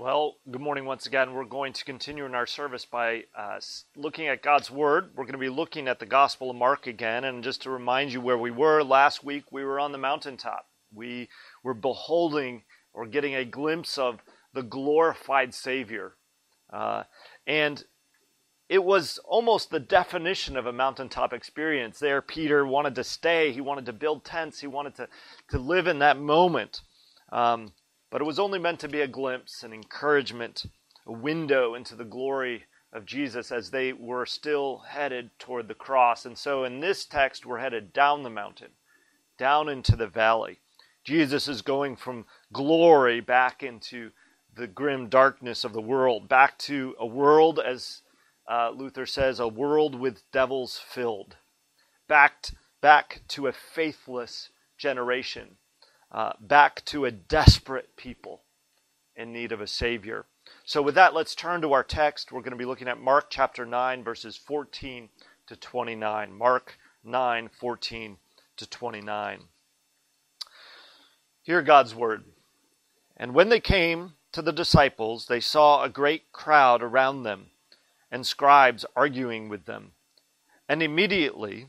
Well, good morning once again. We're going to continue in our service by uh, looking at God's Word. We're going to be looking at the Gospel of Mark again. And just to remind you where we were last week, we were on the mountaintop. We were beholding or getting a glimpse of the glorified Savior. Uh, and it was almost the definition of a mountaintop experience. There, Peter wanted to stay, he wanted to build tents, he wanted to, to live in that moment. Um, but it was only meant to be a glimpse, an encouragement, a window into the glory of Jesus as they were still headed toward the cross. And so in this text, we're headed down the mountain, down into the valley. Jesus is going from glory back into the grim darkness of the world, back to a world, as uh, Luther says, a world with devils filled, back, back to a faithless generation uh, back to a desperate people in need of a Savior. So, with that, let's turn to our text. We're going to be looking at Mark chapter 9, verses 14 to 29. Mark 9, 14 to 29. Hear God's word. And when they came to the disciples, they saw a great crowd around them, and scribes arguing with them. And immediately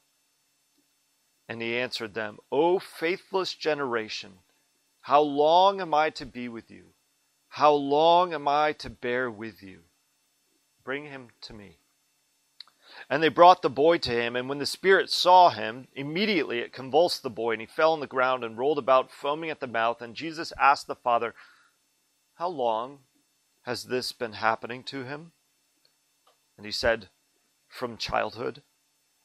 And he answered them, O faithless generation, how long am I to be with you? How long am I to bear with you? Bring him to me. And they brought the boy to him, and when the spirit saw him, immediately it convulsed the boy, and he fell on the ground and rolled about, foaming at the mouth. And Jesus asked the father, How long has this been happening to him? And he said, From childhood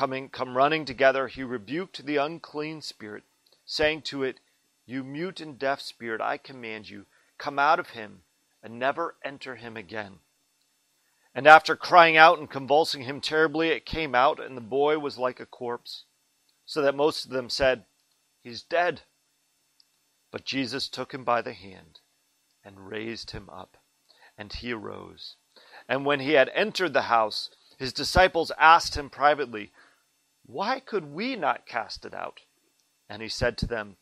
coming come running together, he rebuked the unclean spirit, saying to it, You mute and deaf spirit, I command you, come out of him, and never enter him again. And after crying out and convulsing him terribly, it came out, and the boy was like a corpse, so that most of them said, He's dead. But Jesus took him by the hand and raised him up, and he arose. And when he had entered the house, his disciples asked him privately, why could we not cast it out? And he said to them,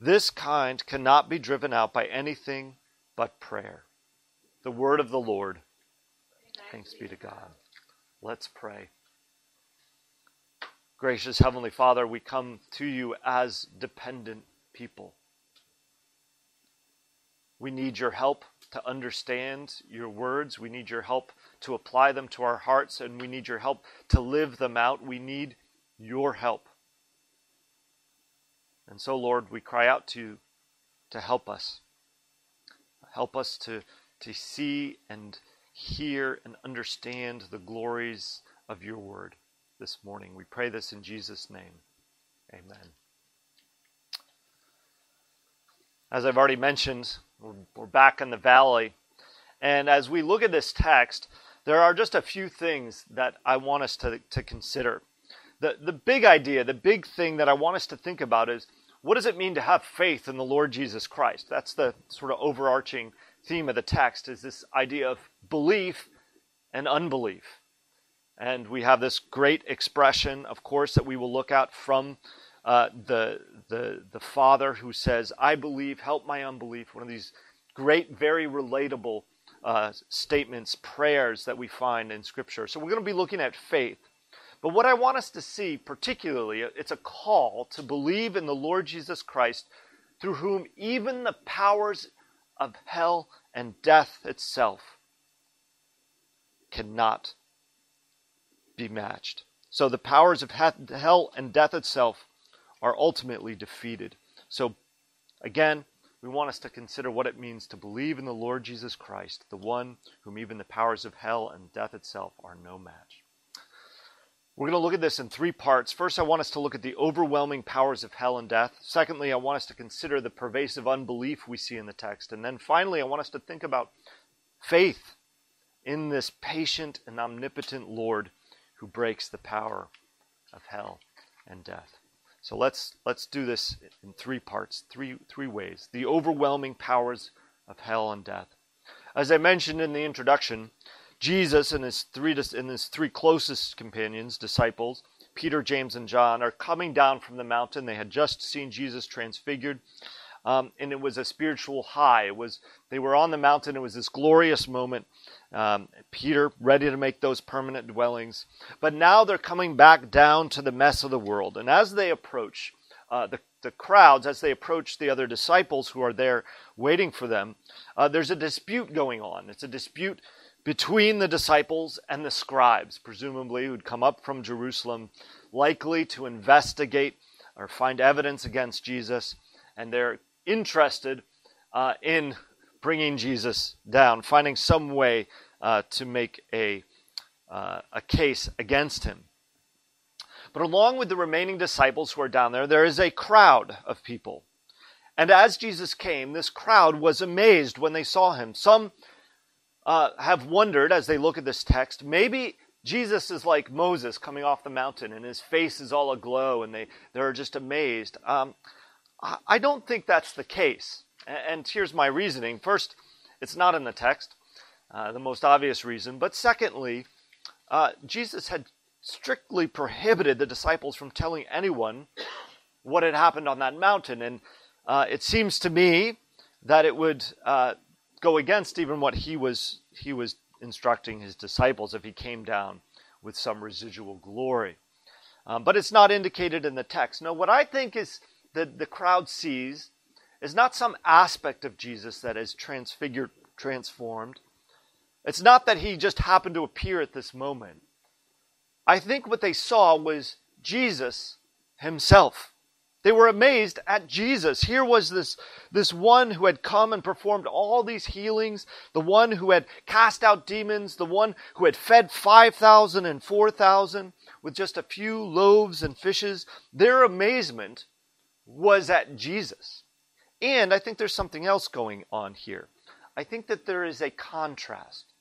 This kind cannot be driven out by anything but prayer. The word of the Lord. Thanks be to God. Let's pray. Gracious Heavenly Father, we come to you as dependent people. We need your help to understand your words. We need your help to apply them to our hearts, and we need your help to live them out. We need your help. And so, Lord, we cry out to you to help us. Help us to, to see and hear and understand the glories of your word this morning. We pray this in Jesus' name. Amen. As I've already mentioned, we're, we're back in the valley. And as we look at this text, there are just a few things that I want us to, to consider the, the big idea, the big thing that I want us to think about is what does it mean to have faith in the Lord Jesus Christ? That's the sort of overarching theme of the text is this idea of belief and unbelief. And we have this great expression, of course, that we will look at from uh, the, the, the Father who says, I believe, help my unbelief. One of these great, very relatable uh, statements, prayers that we find in Scripture. So we're going to be looking at faith. But what I want us to see, particularly, it's a call to believe in the Lord Jesus Christ, through whom even the powers of hell and death itself cannot be matched. So the powers of hell and death itself are ultimately defeated. So again, we want us to consider what it means to believe in the Lord Jesus Christ, the one whom even the powers of hell and death itself are no match. We're going to look at this in three parts. First, I want us to look at the overwhelming powers of hell and death. Secondly, I want us to consider the pervasive unbelief we see in the text. And then finally, I want us to think about faith in this patient and omnipotent Lord who breaks the power of hell and death. So let's let's do this in three parts, three three ways. The overwhelming powers of hell and death. As I mentioned in the introduction, Jesus and his three and his three closest companions, disciples, Peter, James, and John, are coming down from the mountain. They had just seen Jesus transfigured. Um, and it was a spiritual high. It was they were on the mountain. It was this glorious moment. Um, Peter ready to make those permanent dwellings, but now they're coming back down to the mess of the world. And as they approach uh, the the crowds, as they approach the other disciples who are there waiting for them, uh, there's a dispute going on. It's a dispute between the disciples and the scribes, presumably who'd come up from Jerusalem, likely to investigate or find evidence against Jesus, and they're interested uh, in bringing Jesus down, finding some way uh, to make a, uh, a case against him. But along with the remaining disciples who are down there, there is a crowd of people. And as Jesus came, this crowd was amazed when they saw him. Some uh, have wondered as they look at this text, maybe Jesus is like Moses coming off the mountain and his face is all aglow and they, they're just amazed. Um, I don't think that's the case. And here's my reasoning. First, it's not in the text, uh, the most obvious reason. But secondly, uh, Jesus had strictly prohibited the disciples from telling anyone what had happened on that mountain. And uh, it seems to me that it would uh, go against even what he was he was instructing his disciples if he came down with some residual glory. Um, but it's not indicated in the text. No, what I think is that the crowd sees is not some aspect of Jesus that is transfigured, transformed. It's not that he just happened to appear at this moment. I think what they saw was Jesus himself. They were amazed at Jesus. Here was this, this one who had come and performed all these healings, the one who had cast out demons, the one who had fed 5,000 and 4,000 with just a few loaves and fishes. Their amazement was at Jesus. And I think there's something else going on here. I think that there is a contrast.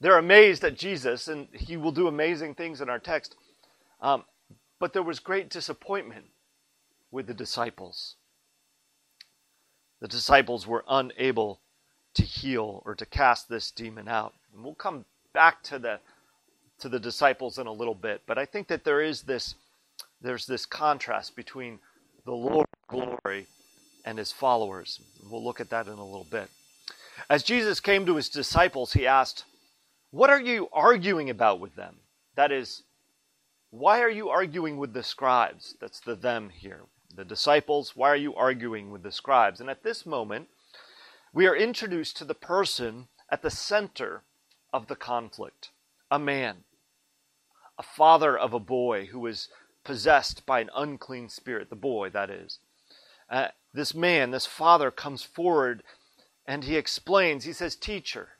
They're amazed at Jesus, and he will do amazing things in our text. Um, but there was great disappointment with the disciples. The disciples were unable to heal or to cast this demon out. And we'll come back to the to the disciples in a little bit, but I think that there is this there's this contrast between the Lord glory and his followers. We'll look at that in a little bit. As Jesus came to his disciples, he asked, What are you arguing about with them? That is, why are you arguing with the scribes? That's the them here. The disciples, why are you arguing with the scribes? And at this moment, we are introduced to the person at the center of the conflict a man, a father of a boy who is possessed by an unclean spirit, the boy, that is. Uh, this man, this father, comes forward and he explains, he says, Teacher,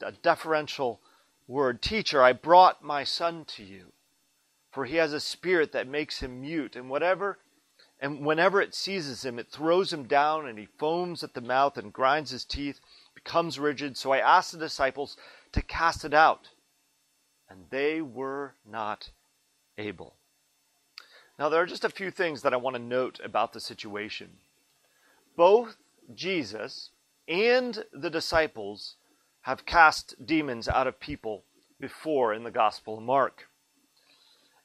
a deferential word. Teacher, I brought my son to you, for he has a spirit that makes him mute, and whatever and whenever it seizes him, it throws him down, and he foams at the mouth and grinds his teeth, becomes rigid. So I asked the disciples to cast it out, and they were not able. Now, there are just a few things that I want to note about the situation. Both Jesus and the disciples have cast demons out of people before in the Gospel of Mark.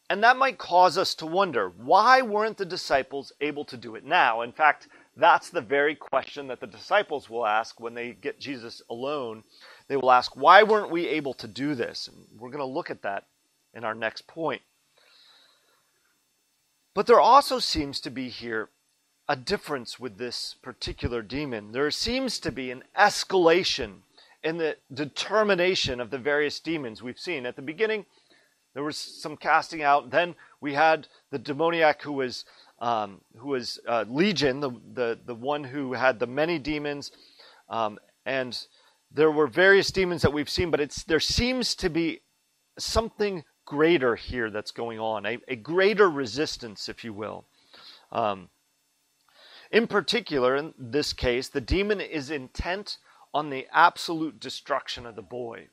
And that might cause us to wonder why weren't the disciples able to do it now? In fact, that's the very question that the disciples will ask when they get Jesus alone. They will ask, Why weren't we able to do this? And we're going to look at that in our next point. But there also seems to be here a difference with this particular demon. There seems to be an escalation in the determination of the various demons we've seen. At the beginning, there was some casting out. Then we had the demoniac who was um, who was uh, Legion, the, the the one who had the many demons, um, and there were various demons that we've seen. But it's there seems to be something greater here that's going on, a, a greater resistance, if you will. Um, in particular, in this case, the demon is intent on the absolute destruction of the boy.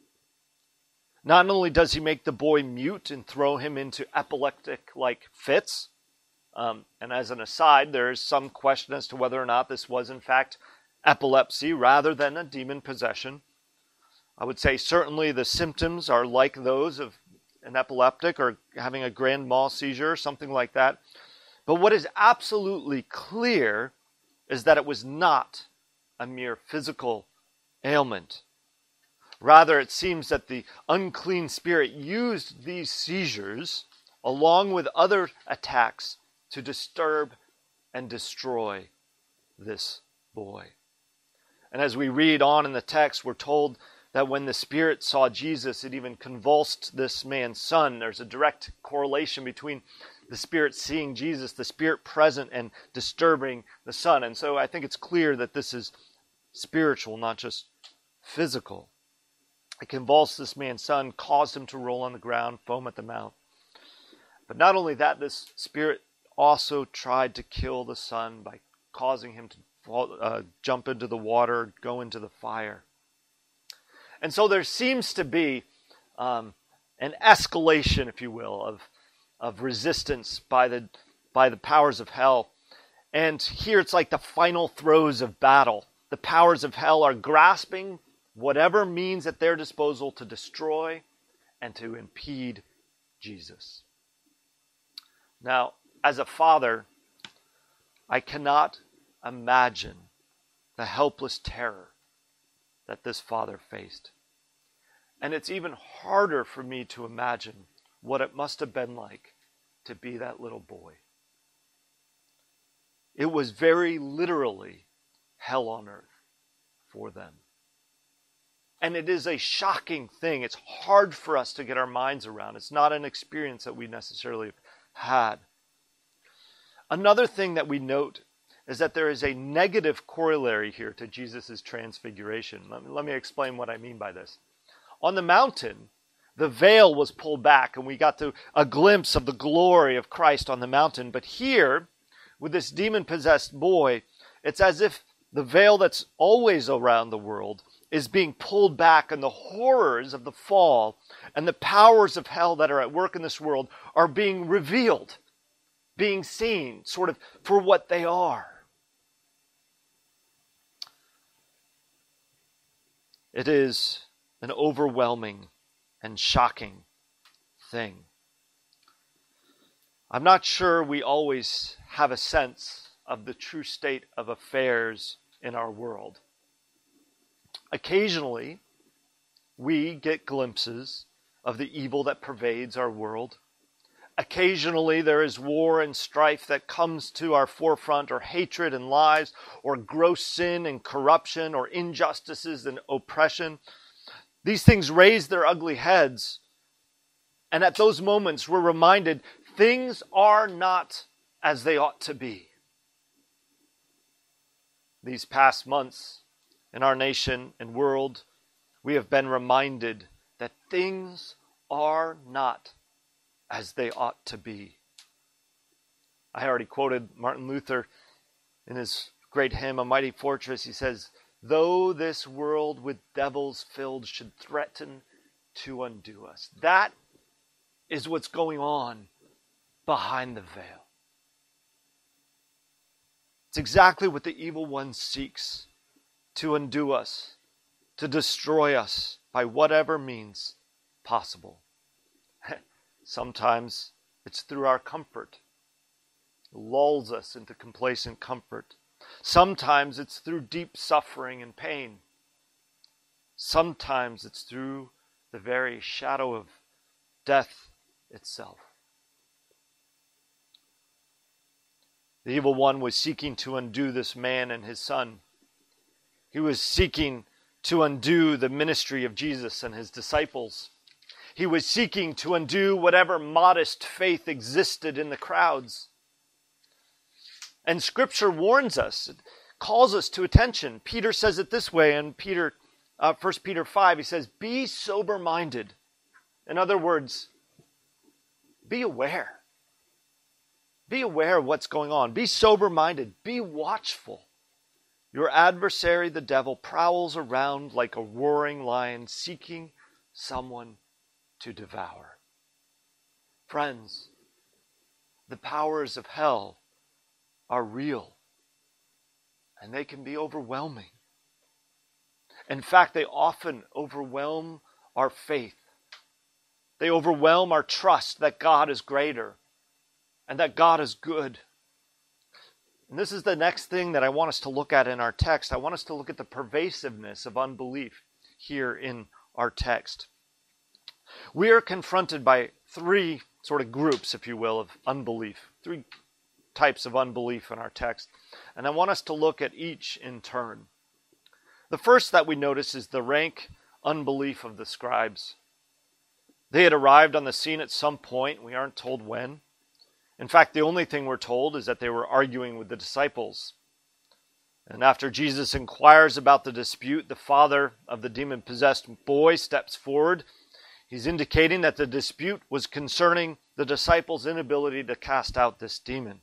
Not only does he make the boy mute and throw him into epileptic like fits, um, and as an aside, there is some question as to whether or not this was in fact epilepsy rather than a demon possession. I would say certainly the symptoms are like those of an epileptic or having a grand mal seizure, or something like that. But what is absolutely clear is that it was not a mere physical ailment. Rather, it seems that the unclean spirit used these seizures along with other attacks to disturb and destroy this boy. And as we read on in the text, we're told that when the Spirit saw Jesus, it even convulsed this man's son. There's a direct correlation between the Spirit seeing Jesus, the Spirit present and disturbing the Son. And so I think it's clear that this is spiritual, not just physical. It convulsed this man's son, caused him to roll on the ground, foam at the mouth. But not only that, this Spirit also tried to kill the son by causing him to fall, uh, jump into the water, go into the fire. And so there seems to be um, an escalation, if you will, of, of resistance by the, by the powers of hell. And here it's like the final throes of battle. The powers of hell are grasping whatever means at their disposal to destroy and to impede Jesus. Now, as a father, I cannot imagine the helpless terror that this father faced. And it's even harder for me to imagine what it must have been like to be that little boy. It was very literally hell on earth for them. And it is a shocking thing. It's hard for us to get our minds around. It's not an experience that we necessarily had. Another thing that we note is that there is a negative corollary here to Jesus' transfiguration. Let me, let me explain what I mean by this. On the mountain, the veil was pulled back and we got to a glimpse of the glory of Christ on the mountain. But here, with this demon possessed boy, it's as if the veil that's always around the world is being pulled back and the horrors of the fall and the powers of hell that are at work in this world are being revealed, being seen sort of for what they are. It is an overwhelming and shocking thing. I'm not sure we always have a sense of the true state of affairs in our world. Occasionally, we get glimpses of the evil that pervades our world. Occasionally, there is war and strife that comes to our forefront, or hatred and lies, or gross sin and corruption, or injustices and oppression. These things raise their ugly heads. And at those moments, we're reminded things are not as they ought to be. These past months in our nation and world, we have been reminded that things are not as they ought to be. I already quoted Martin Luther in his great hymn, A Mighty Fortress. He says, Though this world with devils filled should threaten to undo us. That is what's going on behind the veil. It's exactly what the evil one seeks to undo us, to destroy us by whatever means possible. Sometimes it's through our comfort, it lulls us into complacent comfort. Sometimes it's through deep suffering and pain. Sometimes it's through the very shadow of death itself. The evil one was seeking to undo this man and his son. He was seeking to undo the ministry of Jesus and his disciples. He was seeking to undo whatever modest faith existed in the crowds. And scripture warns us, it calls us to attention. Peter says it this way in Peter uh, 1 Peter 5, he says, Be sober minded. In other words, be aware. Be aware of what's going on. Be sober minded. Be watchful. Your adversary, the devil, prowls around like a roaring lion seeking someone to devour. Friends, the powers of hell are real and they can be overwhelming. In fact, they often overwhelm our faith. They overwhelm our trust that God is greater and that God is good. And this is the next thing that I want us to look at in our text. I want us to look at the pervasiveness of unbelief here in our text. We are confronted by three sort of groups, if you will, of unbelief, three types of unbelief in our text. And I want us to look at each in turn. The first that we notice is the rank unbelief of the scribes. They had arrived on the scene at some point, we aren't told when. In fact, the only thing we're told is that they were arguing with the disciples. And after Jesus inquires about the dispute, the father of the demon possessed boy steps forward. He's indicating that the dispute was concerning the disciples' inability to cast out this demon.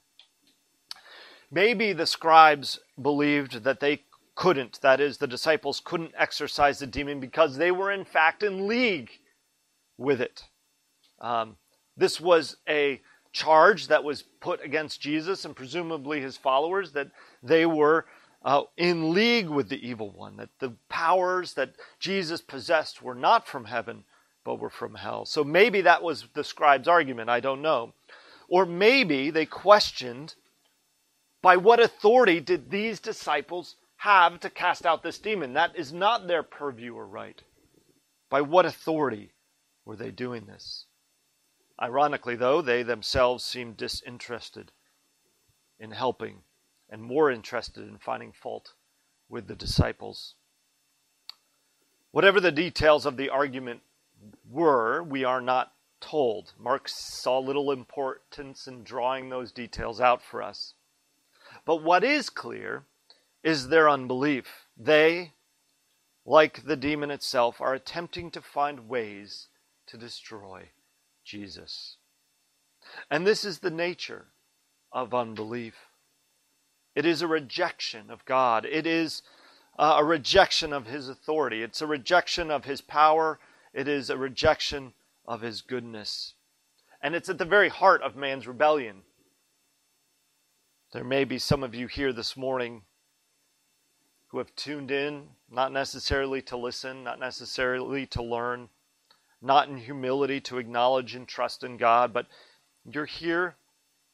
Maybe the scribes believed that they couldn't, that is, the disciples couldn't exorcise the demon because they were in fact in league with it. Um, this was a charge that was put against Jesus and presumably his followers that they were uh, in league with the evil one, that the powers that Jesus possessed were not from heaven, but were from hell. So maybe that was the scribe's argument, I don't know. Or maybe they questioned by what authority did these disciples have to cast out this demon. That is not their purview or right. By what authority were they doing this? Ironically, though, they themselves seemed disinterested in helping and more interested in finding fault with the disciples. Whatever the details of the argument were, we are not told. Mark saw little importance in drawing those details out for us. But what is clear is their unbelief. They, like the demon itself, are attempting to find ways to destroy Jesus. And this is the nature of unbelief. It is a rejection of God. It is uh, a rejection of His authority. It's a rejection of His power. It is a rejection of His goodness. And it's at the very heart of man's rebellion. There may be some of you here this morning who have tuned in, not necessarily to listen, not necessarily to learn, not in humility to acknowledge and trust in God, but you're here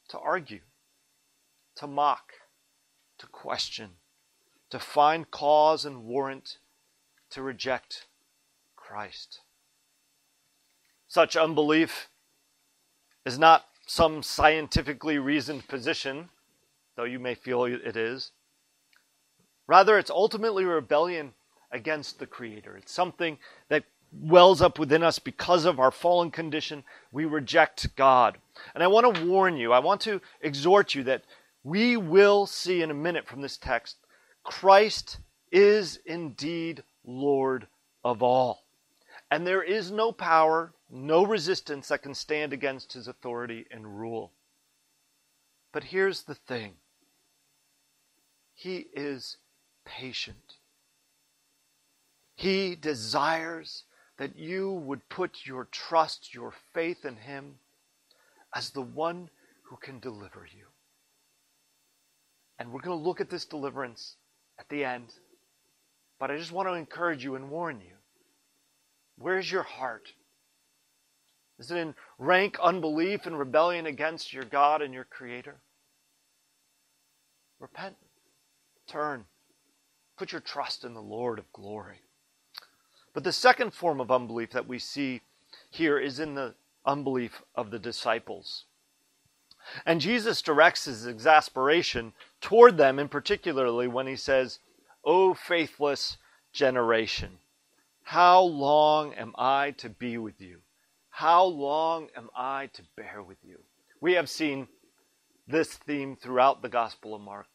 to argue, to mock, to question, to find cause and warrant to reject Christ. Such unbelief is not some scientifically reasoned position, though you may feel it is. Rather, it's ultimately rebellion against the Creator. It's something that wells up within us because of our fallen condition. We reject God. And I want to warn you, I want to exhort you that we will see in a minute from this text Christ is indeed Lord of all. And there is no power, no resistance that can stand against his authority and rule. But here's the thing He is patient. He desires that you would put your trust, your faith in Him as the one who can deliver you. And we're going to look at this deliverance at the end. But I just want to encourage you and warn you. Where's your heart? Is it in rank unbelief and rebellion against your God and your Creator? Repent. Turn. Put your trust in the Lord of glory. But the second form of unbelief that we see here is in the unbelief of the disciples. And Jesus directs his exasperation toward them, in particularly when he says, O faithless generation. How long am I to be with you? How long am I to bear with you? We have seen this theme throughout the Gospel of Mark.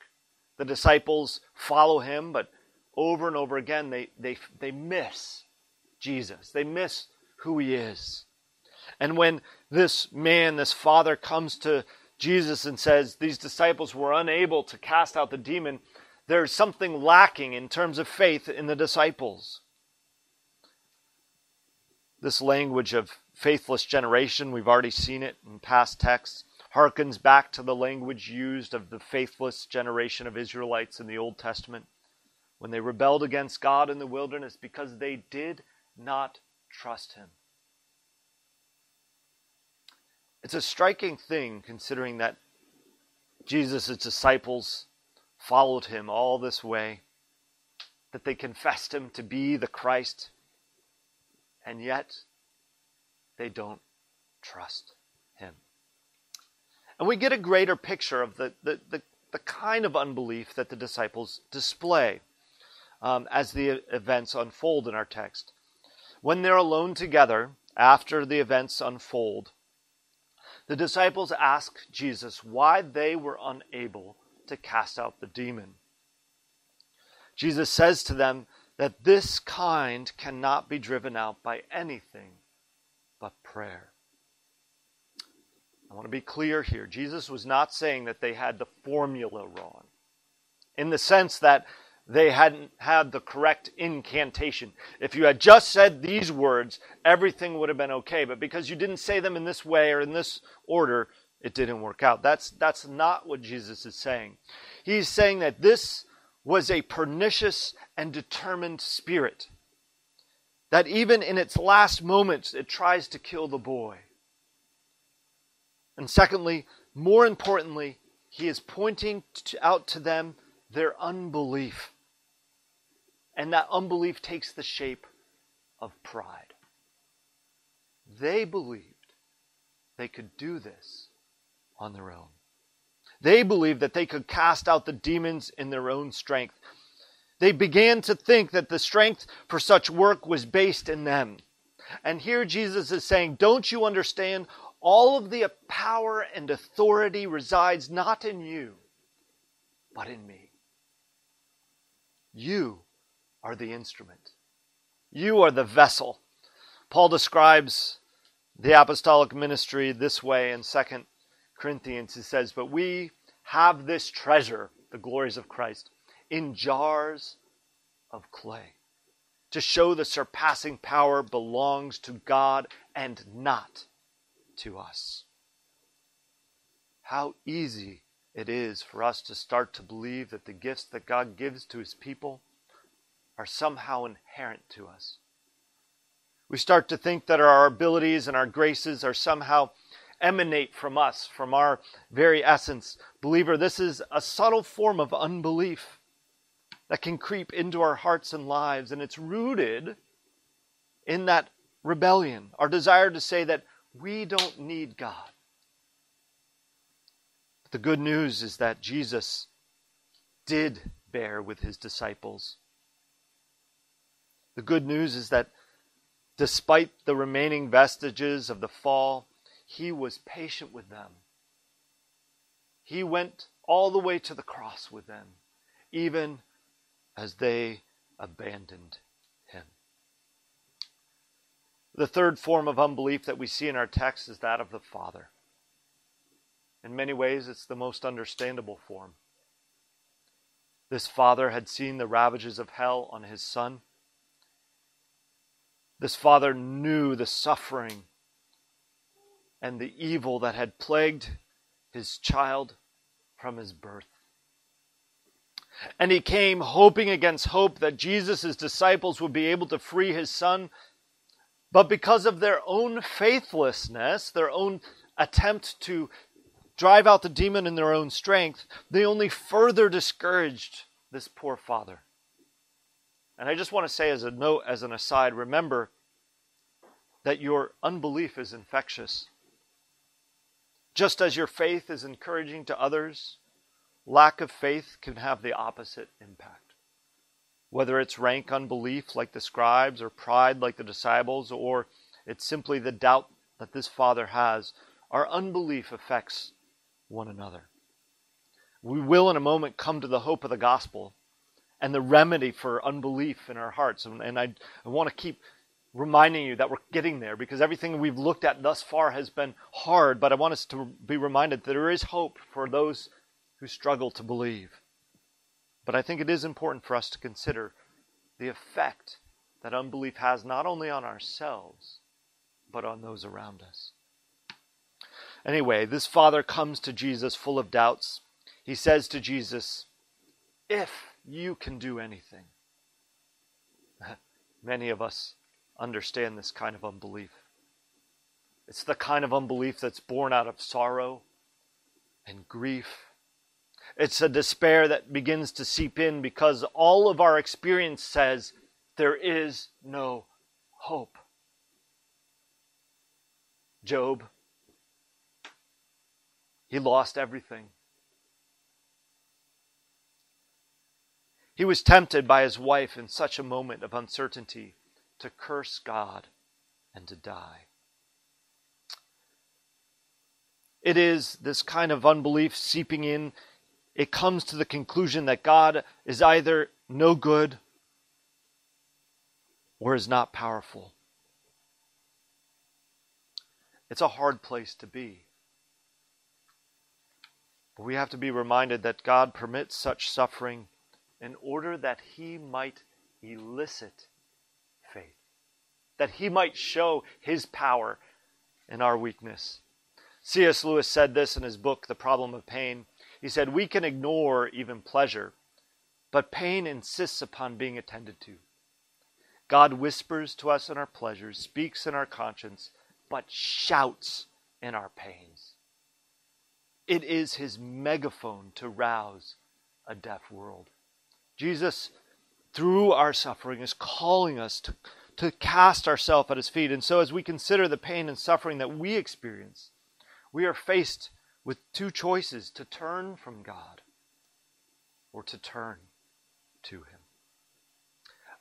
The disciples follow him, but over and over again they, they, they miss Jesus. They miss who he is. And when this man, this father, comes to Jesus and says, These disciples were unable to cast out the demon, there's something lacking in terms of faith in the disciples. This language of faithless generation, we've already seen it in past texts, harkens back to the language used of the faithless generation of Israelites in the Old Testament. When they rebelled against God in the wilderness because they did not trust Him. It's a striking thing considering that Jesus' disciples followed him all this way, that they confessed him to be the Christ, and yet they don't trust him. And we get a greater picture of the, the, the, the kind of unbelief that the disciples display um, as the events unfold in our text. When they're alone together, after the events unfold, the disciples ask Jesus why they were unable to cast out the demon. Jesus says to them that this kind cannot be driven out by anything but prayer. I want to be clear here. Jesus was not saying that they had the formula wrong, in the sense that they hadn't had the correct incantation. If you had just said these words, everything would have been okay. But because you didn't say them in this way or in this order, it didn't work out. That's, that's not what Jesus is saying. He's saying that this was a pernicious and determined spirit. That even in its last moments, it tries to kill the boy. And secondly, more importantly, he is pointing out to them their unbelief. And that unbelief takes the shape of pride. They believed they could do this on their own. They believed that they could cast out the demons in their own strength. They began to think that the strength for such work was based in them. And here Jesus is saying, Don't you understand? All of the power and authority resides not in you, but in me. You are the instrument. You are the vessel. Paul describes the apostolic ministry this way in 2 Corinthians. He says, But we have this treasure, the glories of Christ, in jars of clay, to show the surpassing power belongs to God and not to us. How easy it is for us to start to believe that the gifts that God gives to his people are somehow inherent to us. We start to think that our abilities and our graces are somehow emanate from us, from our very essence. Believer, this is a subtle form of unbelief that can creep into our hearts and lives, and it's rooted in that rebellion, our desire to say that we don't need God. But the good news is that Jesus did bear with his disciples the good news is that despite the remaining vestiges of the fall, he was patient with them. He went all the way to the cross with them, even as they abandoned him. The third form of unbelief that we see in our text is that of the Father. In many ways, it's the most understandable form. This father had seen the ravages of hell on his son. This father knew the suffering and the evil that had plagued his child from his birth. And he came hoping against hope that Jesus' disciples would be able to free his son. But because of their own faithlessness, their own attempt to drive out the demon in their own strength, they only further discouraged this poor father. And I just want to say as a note, as an aside, remember that your unbelief is infectious. Just as your faith is encouraging to others, lack of faith can have the opposite impact. Whether it's rank unbelief like the scribes, or pride like the disciples, or it's simply the doubt that this father has, our unbelief affects one another. We will in a moment come to the hope of the gospel and the remedy for unbelief in our hearts. And, and I, I want to keep reminding you that we're getting there because everything we've looked at thus far has been hard, but I want us to be reminded that there is hope for those who struggle to believe. But I think it is important for us to consider the effect that unbelief has not only on ourselves, but on those around us. Anyway, this father comes to Jesus full of doubts. He says to Jesus, If you can do anything. Many of us understand this kind of unbelief. It's the kind of unbelief that's born out of sorrow and grief. It's a despair that begins to seep in because all of our experience says there is no hope. Job, he lost everything. He was tempted by his wife in such a moment of uncertainty to curse God and to die. It is this kind of unbelief seeping in. It comes to the conclusion that God is either no good or is not powerful. It's a hard place to be. But we have to be reminded that God permits such suffering in order that He might elicit faith, that He might show His power in our weakness. C.S. Lewis said this in his book, The Problem of Pain. He said, We can ignore even pleasure, but pain insists upon being attended to. God whispers to us in our pleasures, speaks in our conscience, but shouts in our pains. It is his megaphone to rouse a deaf world. Jesus, through our suffering, is calling us to, to cast ourselves at his feet. And so, as we consider the pain and suffering that we experience, we are faced with two choices to turn from God or to turn to him.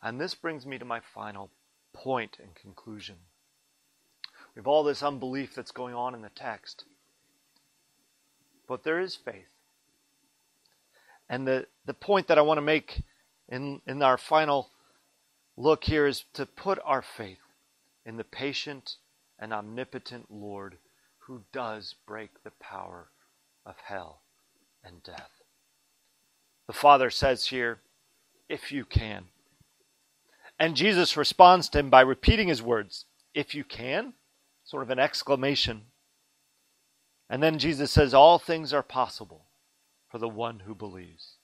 And this brings me to my final point and conclusion. We have all this unbelief that's going on in the text. But there is faith. And the, the point that I want to make in, in our final look here is to put our faith in the patient and omnipotent Lord who does break the power of hell and death. The Father says here, if you can. And Jesus responds to him by repeating his words, if you can, sort of an exclamation. And then Jesus says, All things are possible for the one who believes.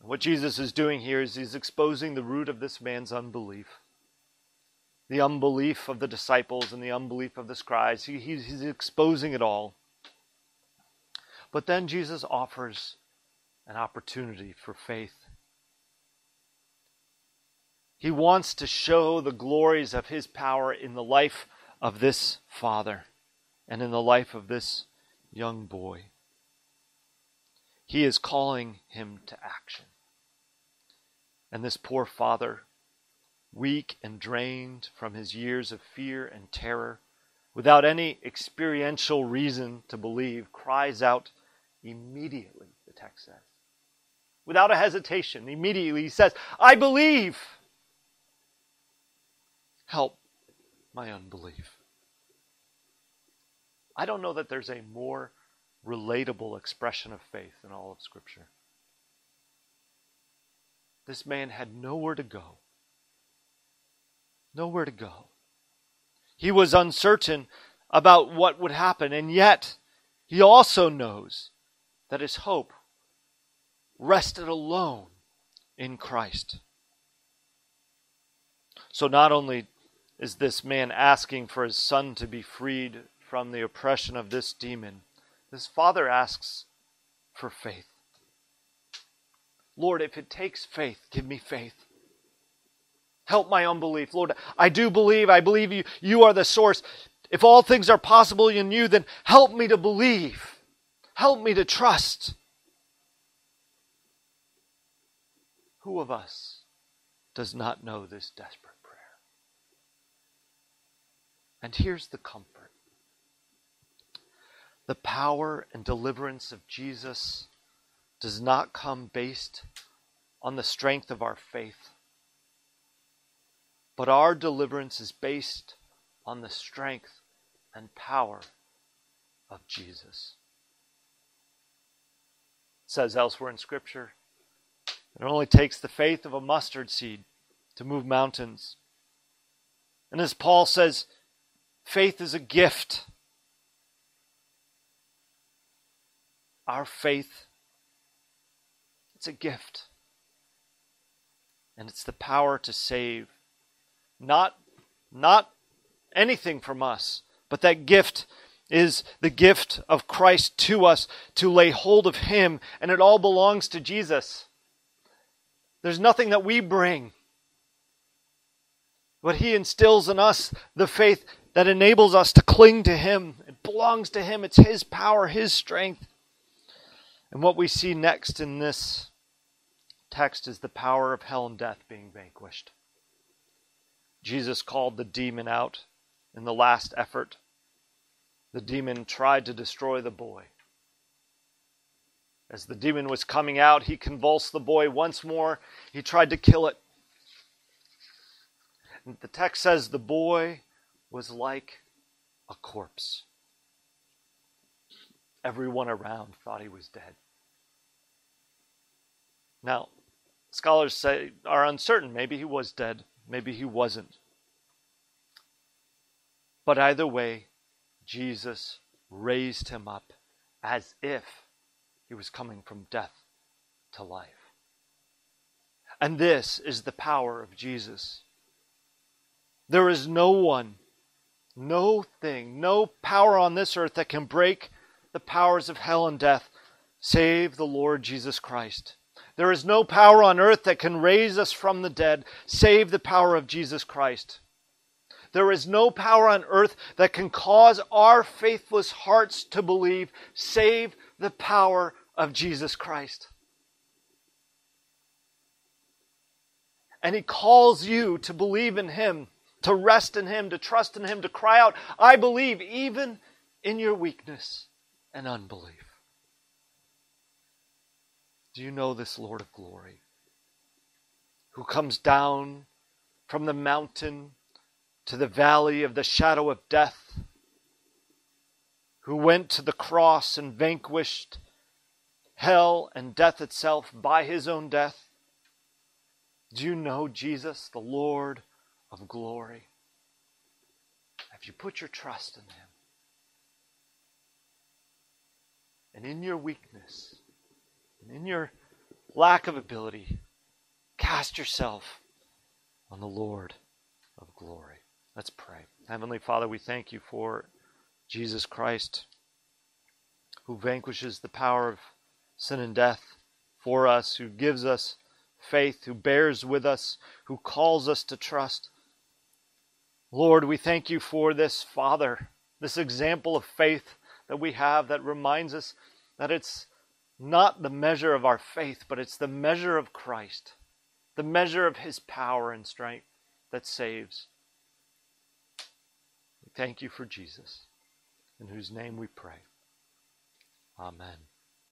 And what Jesus is doing here is he's exposing the root of this man's unbelief. The unbelief of the disciples and the unbelief of the scribes. He, he's, he's exposing it all. But then Jesus offers an opportunity for faith. He wants to show the glories of his power in the life of this father and in the life of this young boy. He is calling him to action. And this poor father, weak and drained from his years of fear and terror, without any experiential reason to believe, cries out immediately, the text says. Without a hesitation, immediately he says, I believe. Help my unbelief. I don't know that there's a more relatable expression of faith in all of Scripture. This man had nowhere to go. Nowhere to go. He was uncertain about what would happen, and yet he also knows that his hope rested alone in Christ. So not only is this man asking for his son to be freed from the oppression of this demon, this father asks for faith. Lord, if it takes faith, give me faith. Help my unbelief. Lord, I do believe. I believe you. You are the source. If all things are possible in you, then help me to believe. Help me to trust. Who of us does not know this desperate prayer? And here's the comfort the power and deliverance of Jesus does not come based on the strength of our faith, but our deliverance is based on the strength and power of Jesus. It says elsewhere in Scripture, it only takes the faith of a mustard seed to move mountains. And as Paul says, faith is a gift. Our faith, it's a gift. And it's the power to save. Not, not anything from us, but that gift is the gift of Christ to us to lay hold of Him, and it all belongs to Jesus. There's nothing that we bring. But He instills in us the faith that enables us to cling to Him. It belongs to Him, it's His power, His strength. And what we see next in this text is the power of hell and death being vanquished. Jesus called the demon out in the last effort. The demon tried to destroy the boy. As the demon was coming out, he convulsed the boy once more. He tried to kill it. And the text says the boy was like a corpse. Everyone around thought he was dead. Now, scholars say are uncertain. Maybe he was dead, maybe he wasn't. But either way, Jesus raised him up as if he was coming from death to life. And this is the power of Jesus. There is no one, no thing, no power on this earth that can break the powers of hell and death save the Lord Jesus Christ. There is no power on earth that can raise us from the dead save the power of Jesus Christ. There is no power on earth that can cause our faithless hearts to believe save the power of Jesus Christ. And He calls you to believe in Him, to rest in Him, to trust in Him, to cry out, I believe, even in your weakness and unbelief. Do you know this Lord of glory who comes down from the mountain? to the valley of the shadow of death, who went to the cross and vanquished hell and death itself by his own death? Do you know Jesus, the Lord of glory? Have you put your trust in him? And in your weakness, and in your lack of ability, cast yourself on the Lord of glory. Let's pray. Heavenly Father, we thank you for Jesus Christ, who vanquishes the power of sin and death for us, who gives us faith, who bears with us, who calls us to trust. Lord, we thank you for this Father, this example of faith that we have that reminds us that it's not the measure of our faith, but it's the measure of Christ, the measure of his power and strength that saves. We thank you for Jesus, in whose name we pray. Amen.